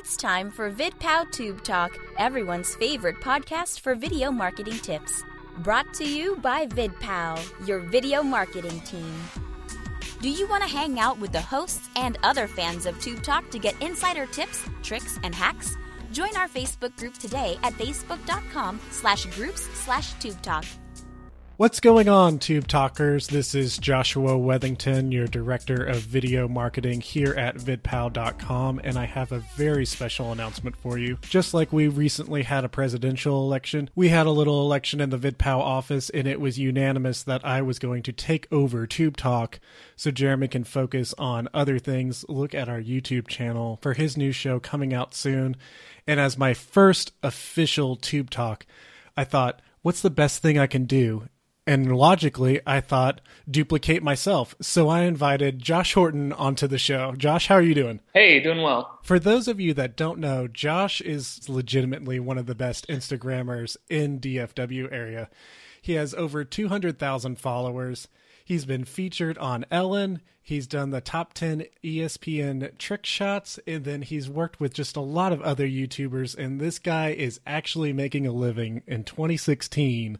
It's time for VidPow Tube Talk, everyone's favorite podcast for video marketing tips. Brought to you by VidPow, your video marketing team. Do you want to hang out with the hosts and other fans of Tube Talk to get insider tips, tricks, and hacks? Join our Facebook group today at facebook.com slash groups slash tube talk. What's going on, Tube Talkers? This is Joshua Wethington, your Director of Video Marketing here at vidpow.com, and I have a very special announcement for you. Just like we recently had a presidential election, we had a little election in the VidPow office, and it was unanimous that I was going to take over Tube Talk so Jeremy can focus on other things. Look at our YouTube channel for his new show coming out soon. And as my first official Tube Talk, I thought, what's the best thing I can do? And logically, I thought duplicate myself. So I invited Josh Horton onto the show. Josh, how are you doing? Hey, doing well. For those of you that don't know, Josh is legitimately one of the best Instagrammers in DFW area. He has over 200,000 followers. He's been featured on Ellen. He's done the top 10 ESPN trick shots, and then he's worked with just a lot of other YouTubers. And this guy is actually making a living in 2016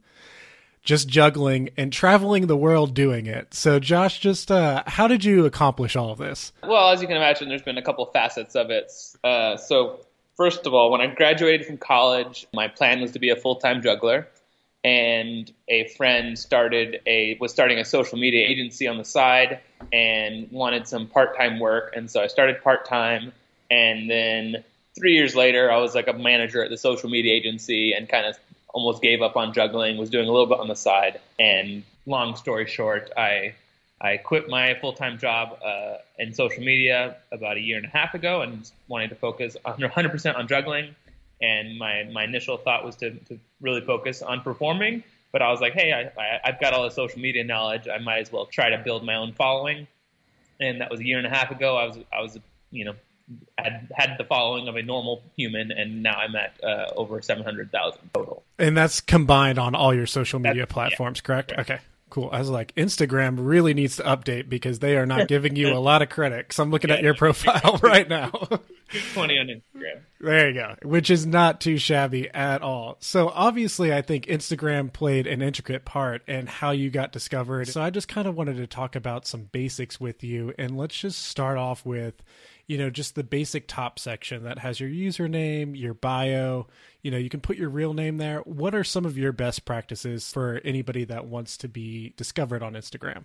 just juggling and traveling the world doing it. So, Josh, just uh, how did you accomplish all of this? Well, as you can imagine, there's been a couple facets of it. Uh, so, first of all, when I graduated from college, my plan was to be a full time juggler. And a friend started a was starting a social media agency on the side and wanted some part time work, and so I started part time. And then three years later, I was like a manager at the social media agency and kind of almost gave up on juggling, was doing a little bit on the side. And long story short, I I quit my full time job uh, in social media about a year and a half ago and wanted to focus 100% on juggling. And my, my initial thought was to, to really focus on performing. But I was like, hey, I, I, I've got all the social media knowledge. I might as well try to build my own following. And that was a year and a half ago. I was I was you know had had the following of a normal human, and now I'm at uh, over seven hundred thousand total. And that's combined on all your social media that's, platforms, yeah, correct? correct? Okay. Cool. I was like, Instagram really needs to update because they are not giving you a lot of credit. Because I'm looking yeah, at your profile right now. 20 on Instagram. There you go, which is not too shabby at all. So obviously, I think Instagram played an intricate part in how you got discovered. So I just kind of wanted to talk about some basics with you, and let's just start off with you know, just the basic top section that has your username, your bio, you know, you can put your real name there. What are some of your best practices for anybody that wants to be discovered on Instagram?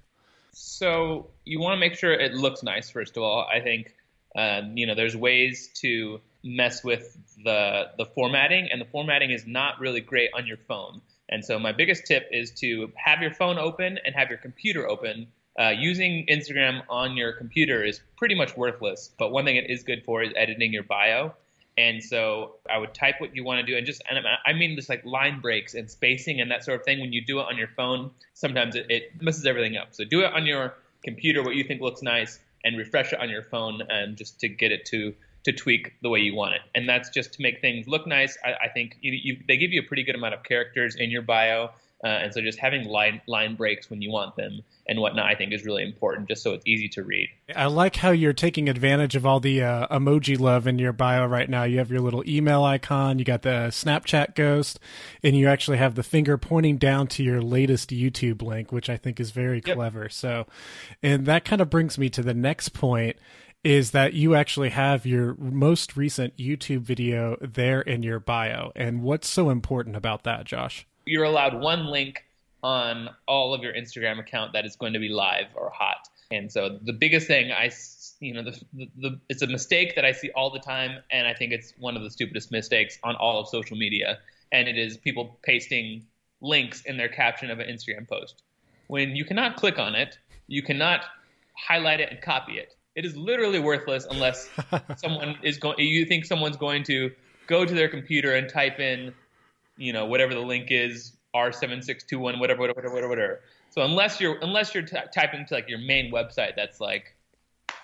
So you want to make sure it looks nice, first of all. I think, uh, you know, there's ways to mess with the the formatting, and the formatting is not really great on your phone. And so my biggest tip is to have your phone open and have your computer open uh, using Instagram on your computer is pretty much worthless. But one thing it is good for is editing your bio. And so I would type what you want to do, and just and I mean just like line breaks and spacing and that sort of thing. When you do it on your phone, sometimes it, it messes everything up. So do it on your computer, what you think looks nice, and refresh it on your phone, and just to get it to to tweak the way you want it. And that's just to make things look nice. I, I think you, you, they give you a pretty good amount of characters in your bio, uh, and so just having line line breaks when you want them and whatnot, I think is really important, just so it's easy to read. I like how you're taking advantage of all the uh, emoji love in your bio right now. You have your little email icon, you got the Snapchat ghost, and you actually have the finger pointing down to your latest YouTube link, which I think is very yep. clever. So, and that kind of brings me to the next point is that you actually have your most recent YouTube video there in your bio. And what's so important about that, Josh? You're allowed one link on all of your Instagram account that is going to be live or hot. And so the biggest thing I, you know, the, the, the, it's a mistake that I see all the time, and I think it's one of the stupidest mistakes on all of social media, and it is people pasting links in their caption of an Instagram post. When you cannot click on it, you cannot highlight it and copy it. It is literally worthless unless someone is going. You think someone's going to go to their computer and type in, you know, whatever the link is, R7621, whatever, whatever, whatever, whatever. So unless you're unless you're t- typing to like your main website that's like,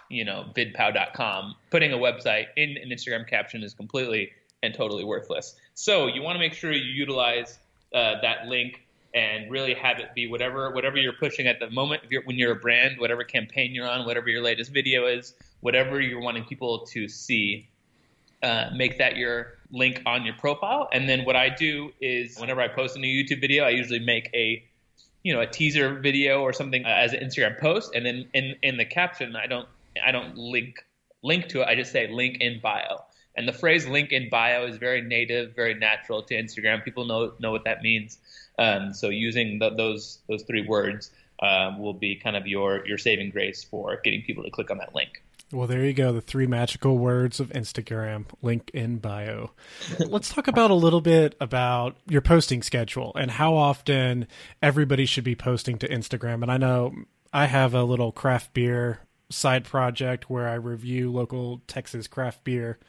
you know, vidpow.com, putting a website in an Instagram caption is completely and totally worthless. So you want to make sure you utilize uh, that link and really have it be whatever whatever you're pushing at the moment you're, when you're a brand, whatever campaign you're on, whatever your latest video is, whatever you're wanting people to see uh, make that your link on your profile. And then what I do is whenever I post a new YouTube video, I usually make a you know a teaser video or something uh, as an Instagram post, and then in in the caption I don't I don't link link to it. I just say link in bio. And the phrase link in bio is very native, very natural to Instagram. People know know what that means. Um, so using the, those those three words uh, will be kind of your your saving grace for getting people to click on that link. Well, there you go. The three magical words of Instagram link in bio. Let's talk about a little bit about your posting schedule and how often everybody should be posting to Instagram. And I know I have a little craft beer side project where I review local Texas craft beer.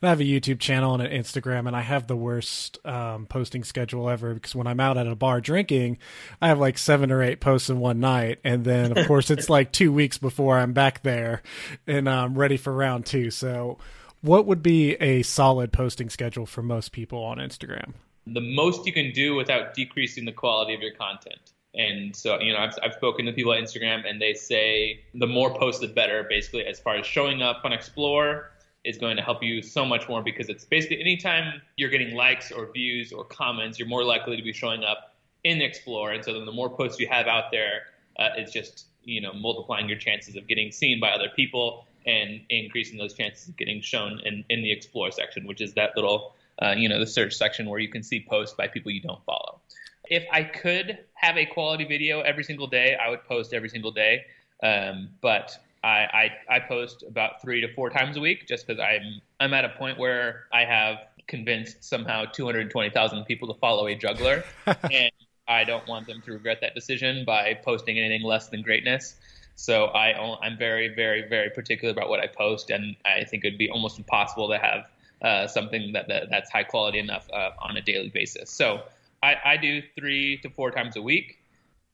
And I have a YouTube channel and an Instagram, and I have the worst um, posting schedule ever because when I'm out at a bar drinking, I have like seven or eight posts in one night, and then of course it's like two weeks before I'm back there and I'm ready for round two. So, what would be a solid posting schedule for most people on Instagram? The most you can do without decreasing the quality of your content. And so, you know, I've, I've spoken to people on Instagram and they say the more posts, the better, basically, as far as showing up on Explore is going to help you so much more because it's basically anytime you're getting likes or views or comments, you're more likely to be showing up in Explore. And so then the more posts you have out there, uh, it's just, you know, multiplying your chances of getting seen by other people and increasing those chances of getting shown in, in the Explore section, which is that little, uh, you know, the search section where you can see posts by people you don't follow. If I could have a quality video every single day, I would post every single day. Um, but I, I, I post about three to four times a week just because I'm I'm at a point where I have convinced somehow 220,000 people to follow a juggler, and I don't want them to regret that decision by posting anything less than greatness. So I I'm very very very particular about what I post, and I think it'd be almost impossible to have uh, something that, that, that's high quality enough uh, on a daily basis. So I, I do three to four times a week,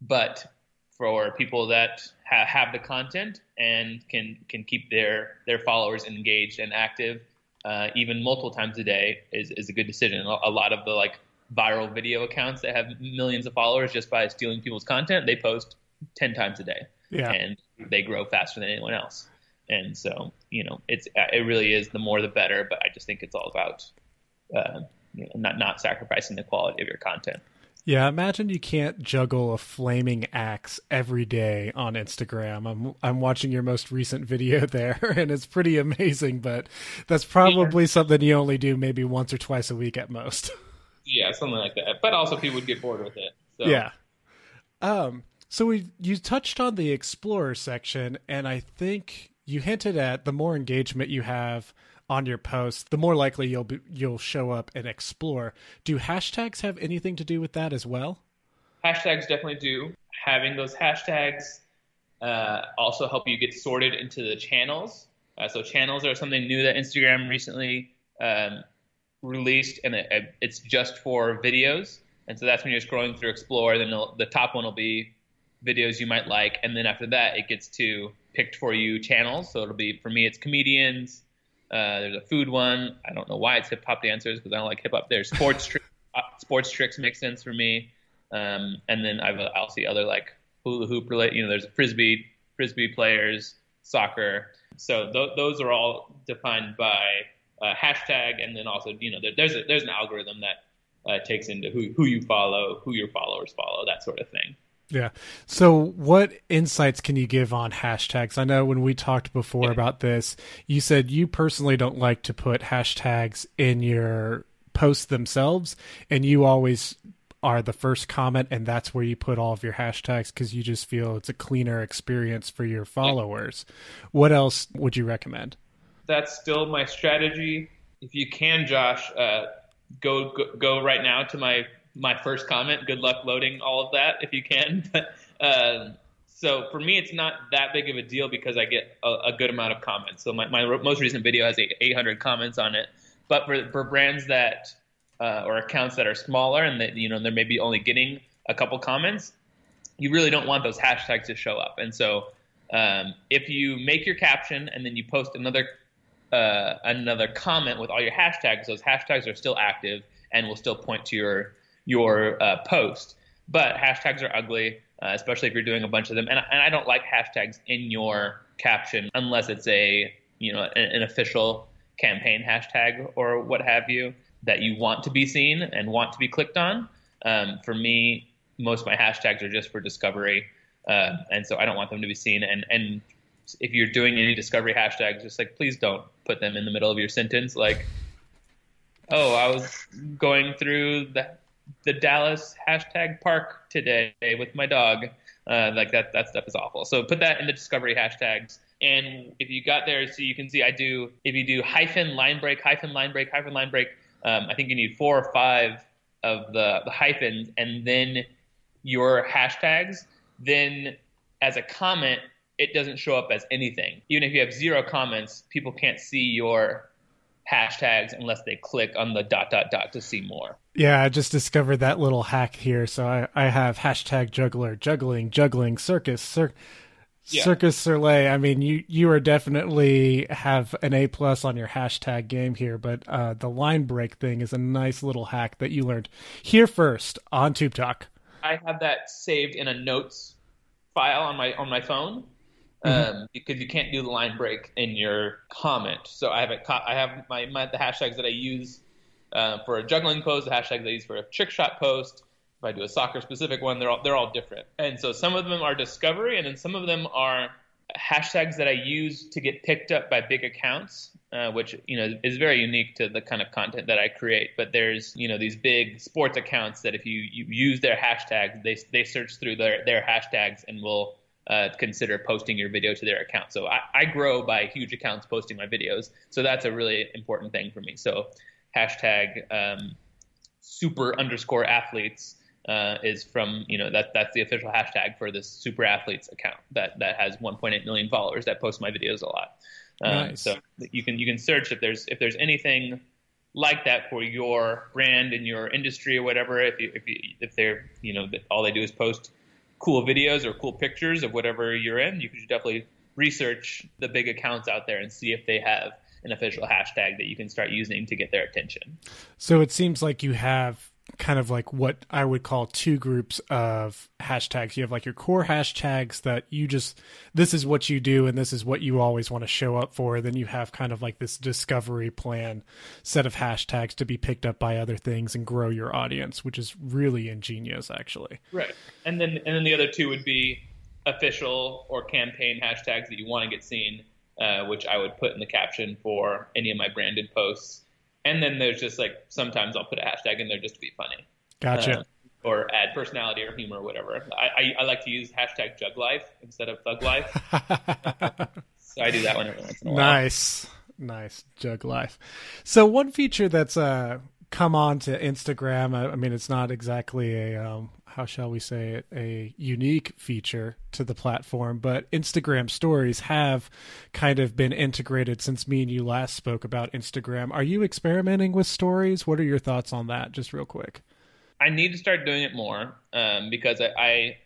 but for people that ha- have the content and can can keep their their followers engaged and active, uh, even multiple times a day is, is a good decision. A lot of the like viral video accounts that have millions of followers just by stealing people's content, they post ten times a day, yeah. and they grow faster than anyone else. And so, you know, it's it really is the more the better. But I just think it's all about uh, you know, not not sacrificing the quality of your content. Yeah, imagine you can't juggle a flaming axe every day on Instagram. I'm I'm watching your most recent video there and it's pretty amazing, but that's probably yeah. something you only do maybe once or twice a week at most. Yeah, something like that. But also people would get bored with it. So. Yeah. Um so we you touched on the explorer section and I think you hinted at the more engagement you have on your post, the more likely you'll be, you'll show up and explore. Do hashtags have anything to do with that as well? Hashtags definitely do. Having those hashtags uh, also help you get sorted into the channels. Uh, so channels are something new that Instagram recently um, released, and it, it's just for videos. And so that's when you're scrolling through Explore. Then the top one will be videos you might like, and then after that, it gets to picked for you channels. So it'll be for me, it's comedians, uh, there's a food one. I don't know why it's hip hop dancers because I don't like hip hop. There's sports tri- uh, sports tricks make sense for me. Um, and then I've, I'll see other like hula hoop related. You know, there's frisbee frisbee players, soccer. So th- those are all defined by uh, hashtag, and then also you know there, there's a, there's an algorithm that uh, takes into who who you follow, who your followers follow, that sort of thing. Yeah. So, what insights can you give on hashtags? I know when we talked before about this, you said you personally don't like to put hashtags in your posts themselves, and you always are the first comment, and that's where you put all of your hashtags because you just feel it's a cleaner experience for your followers. What else would you recommend? That's still my strategy. If you can, Josh, uh, go, go go right now to my my first comment. Good luck loading all of that if you can. uh, so for me, it's not that big of a deal because I get a, a good amount of comments. So my, my most recent video has 800 comments on it. But for, for brands that uh, or accounts that are smaller and that you know they're maybe only getting a couple comments, you really don't want those hashtags to show up. And so um, if you make your caption and then you post another uh, another comment with all your hashtags, those hashtags are still active and will still point to your your uh, post. But hashtags are ugly, uh, especially if you're doing a bunch of them. And, and I don't like hashtags in your caption unless it's a you know an, an official campaign hashtag or what have you that you want to be seen and want to be clicked on. Um, for me, most of my hashtags are just for discovery, uh, and so I don't want them to be seen. And and if you're doing any discovery hashtags, just like please don't put them in the middle of your sentence. Like, oh, I was going through the the Dallas hashtag park today with my dog. Uh, like that that stuff is awful. So put that in the discovery hashtags. And if you got there, so you can see I do if you do hyphen line break hyphen line break hyphen line break. Um, I think you need four or five of the, the hyphens, and then your hashtags. Then as a comment, it doesn't show up as anything. Even if you have zero comments, people can't see your hashtags unless they click on the dot dot dot to see more. Yeah, I just discovered that little hack here. So I, I have hashtag juggler, juggling, juggling, circus, cir- yeah. circus Soleil. I mean, you you are definitely have an A plus on your hashtag game here, but uh, the line break thing is a nice little hack that you learned here first on Tube Talk. I have that saved in a notes file on my on my phone. Mm-hmm. Um, because you can't do the line break in your comment. So I have. I have my, my the hashtags that I use uh, for a juggling post, the hashtag that I use for a trick shot post. If I do a soccer specific one, they're all they're all different. And so some of them are discovery, and then some of them are hashtags that I use to get picked up by big accounts, uh, which you know is very unique to the kind of content that I create. But there's you know these big sports accounts that if you, you use their hashtags, they they search through their their hashtags and will uh, consider posting your video to their account. So I, I, grow by huge accounts posting my videos. So that's a really important thing for me. So hashtag um, super underscore athletes uh, is from you know that that's the official hashtag for this super athletes account that that has 1.8 million followers that post my videos a lot. Um, nice. So you can you can search if there's if there's anything like that for your brand and your industry or whatever. If you, if you, if they're you know all they do is post cool videos or cool pictures of whatever you're in, you should definitely research the big accounts out there and see if they have an official hashtag that you can start using to get their attention. So it seems like you have kind of like what I would call two groups of hashtags. You have like your core hashtags that you just this is what you do and this is what you always want to show up for. Then you have kind of like this discovery plan set of hashtags to be picked up by other things and grow your audience, which is really ingenious actually. Right. And then and then the other two would be official or campaign hashtags that you want to get seen, uh, which I would put in the caption for any of my branded posts and then there's just like sometimes I'll put a hashtag in there just to be funny. Gotcha. Uh, or add personality or humor or whatever. I, I, I, like to use hashtag Jug Life instead of Thug Life. so I do that one every once in a while. Nice, nice Jug Life. So one feature that's uh, come on to Instagram. I, I mean, it's not exactly a um, how shall we say it, a unique feature to the platform, but Instagram stories have kind of been integrated since me and you last spoke about Instagram. Are you experimenting with stories? What are your thoughts on that, just real quick? I need to start doing it more um, because I, I,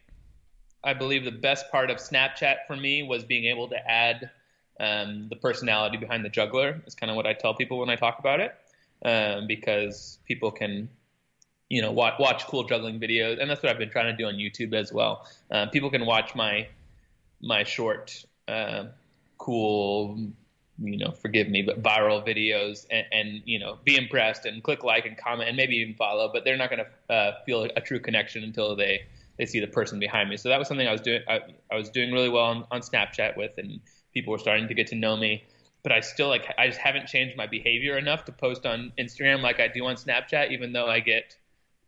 I believe the best part of Snapchat for me was being able to add um, the personality behind the juggler. Is kind of what I tell people when I talk about it, um, because people can you know watch watch cool juggling videos, and that's what I've been trying to do on YouTube as well. Uh, people can watch my my short, uh, cool, you know, forgive me, but viral videos, and, and, you know, be impressed and click like and comment and maybe even follow, but they're not going to uh, feel a true connection until they they see the person behind me. So that was something I was doing. I, I was doing really well on, on Snapchat with, and people were starting to get to know me but I still like I just haven't changed my behavior enough to post on Instagram like I do on Snapchat, even though I get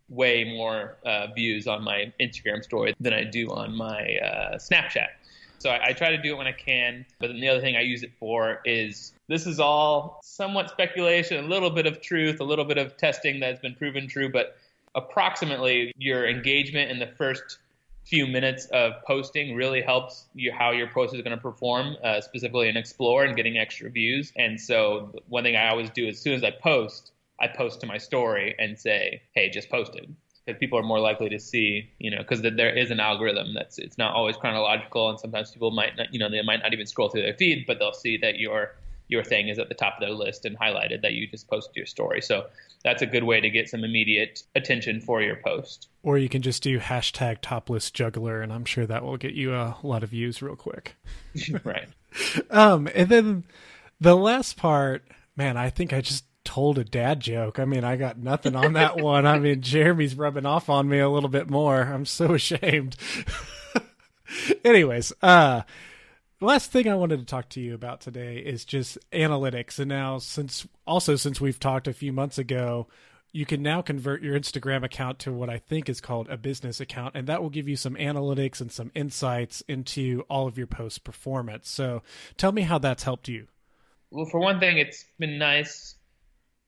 way more uh, views on my Instagram story than I do on my uh, Snapchat. So I, I, try to do it when I can. But then the other thing I use it for is this is all somewhat speculation, a little bit of truth, a little bit of testing that's been proven true, but approximately your engagement in the first few minutes of posting really helps you how your post is going to perform, uh, specifically in Explore and getting extra views. And so one thing I always do as soon as I post I post to my story and say, "Hey, just posted," because people are more likely to see, you know, because there is an algorithm that's it's not always chronological, and sometimes people might not, you know, they might not even scroll through their feed, but they'll see that your your thing is at the top of their list and highlighted that you just posted your story. So that's a good way to get some immediate attention for your post. Or you can just do hashtag topless juggler, and I'm sure that will get you a lot of views real quick. right. Um, and then the last part Man, I think I just told a dad joke. I mean, I got nothing on that one. I mean, Jeremy's rubbing off on me a little bit more. I'm so ashamed. Anyways, uh last thing I wanted to talk to you about today is just analytics. And now since also since we've talked a few months ago, you can now convert your Instagram account to what I think is called a business account, and that will give you some analytics and some insights into all of your post performance. So tell me how that's helped you. Well, for one thing, it's been nice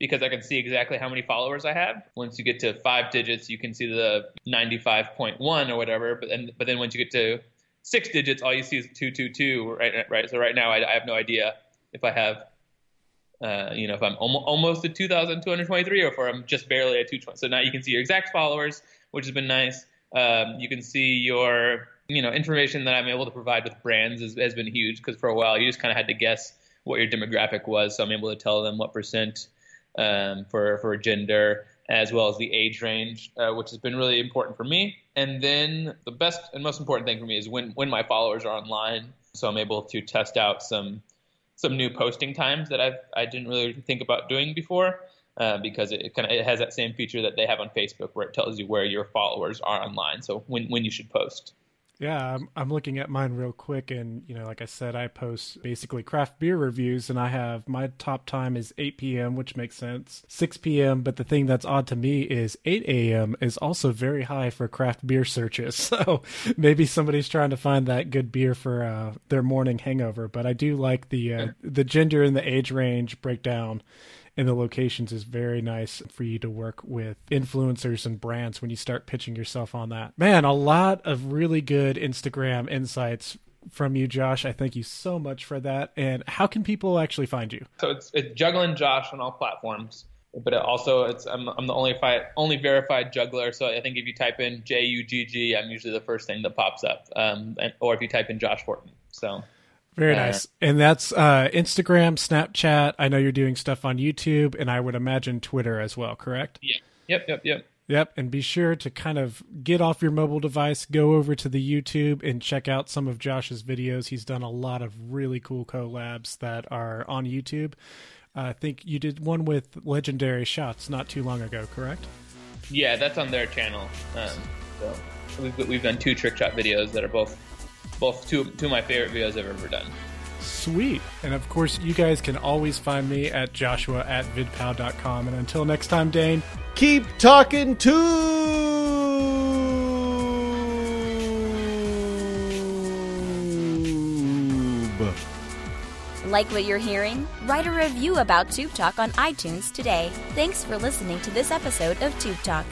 because I can see exactly how many followers I have. Once you get to five digits, you can see the 95.1 or whatever. But then, but then once you get to six digits, all you see is 222, right? Right. So right now, I, I have no idea if I have, uh, you know, if I'm almost, almost at 2,223 or if I'm just barely at 220. So now you can see your exact followers, which has been nice. Um, you can see your, you know, information that I'm able to provide with brands has, has been huge because for a while you just kind of had to guess what your demographic was. So I'm able to tell them what percent um, for for gender as well as the age range, uh, which has been really important for me. And then the best and most important thing for me is when when my followers are online, so I'm able to test out some some new posting times that I've I didn't really think about doing before. Uh, because it, it kind of it has that same feature that they have on Facebook, where it tells you where your followers are online, so when when you should post. Yeah, I'm, I'm looking at mine real quick, and you know, like I said, I post basically craft beer reviews, and I have my top time is 8 p.m., which makes sense, 6 p.m. But the thing that's odd to me is 8 a.m. is also very high for craft beer searches. So maybe somebody's trying to find that good beer for uh, their morning hangover. But I do like the uh, the gender and the age range breakdown and the locations is very nice for you to work with influencers and brands when you start pitching yourself on that. Man, a lot of really good Instagram insights from you, Josh. I thank you so much for that. And how can people actually find you? So it's, it's juggling Josh on all platforms. But it also, it's I'm, I'm the only fi- only verified juggler. So I think if you type in J U G G, I'm usually the first thing that pops up. Um, and, or if you type in Josh Horton. So very nice. And that's uh, Instagram, Snapchat. I know you're doing stuff on YouTube, and I would imagine Twitter as well, correct? Yeah. Yep, yep, yep. Yep, and be sure to kind of get off your mobile device, go over to the YouTube, and check out some of Josh's videos. He's done a lot of really cool collabs that are on YouTube. Uh, I think you did one with Legendary Shots not too long ago, correct? Yeah, that's on their channel. Um, so we've, we've done two trick shot videos that are both both two, two of my favorite videos I've ever done. Sweet. And of course, you guys can always find me at joshua at vidpow.com. And until next time, Dane, keep talking tube. Like what you're hearing? Write a review about Tube Talk on iTunes today. Thanks for listening to this episode of Tube Talk.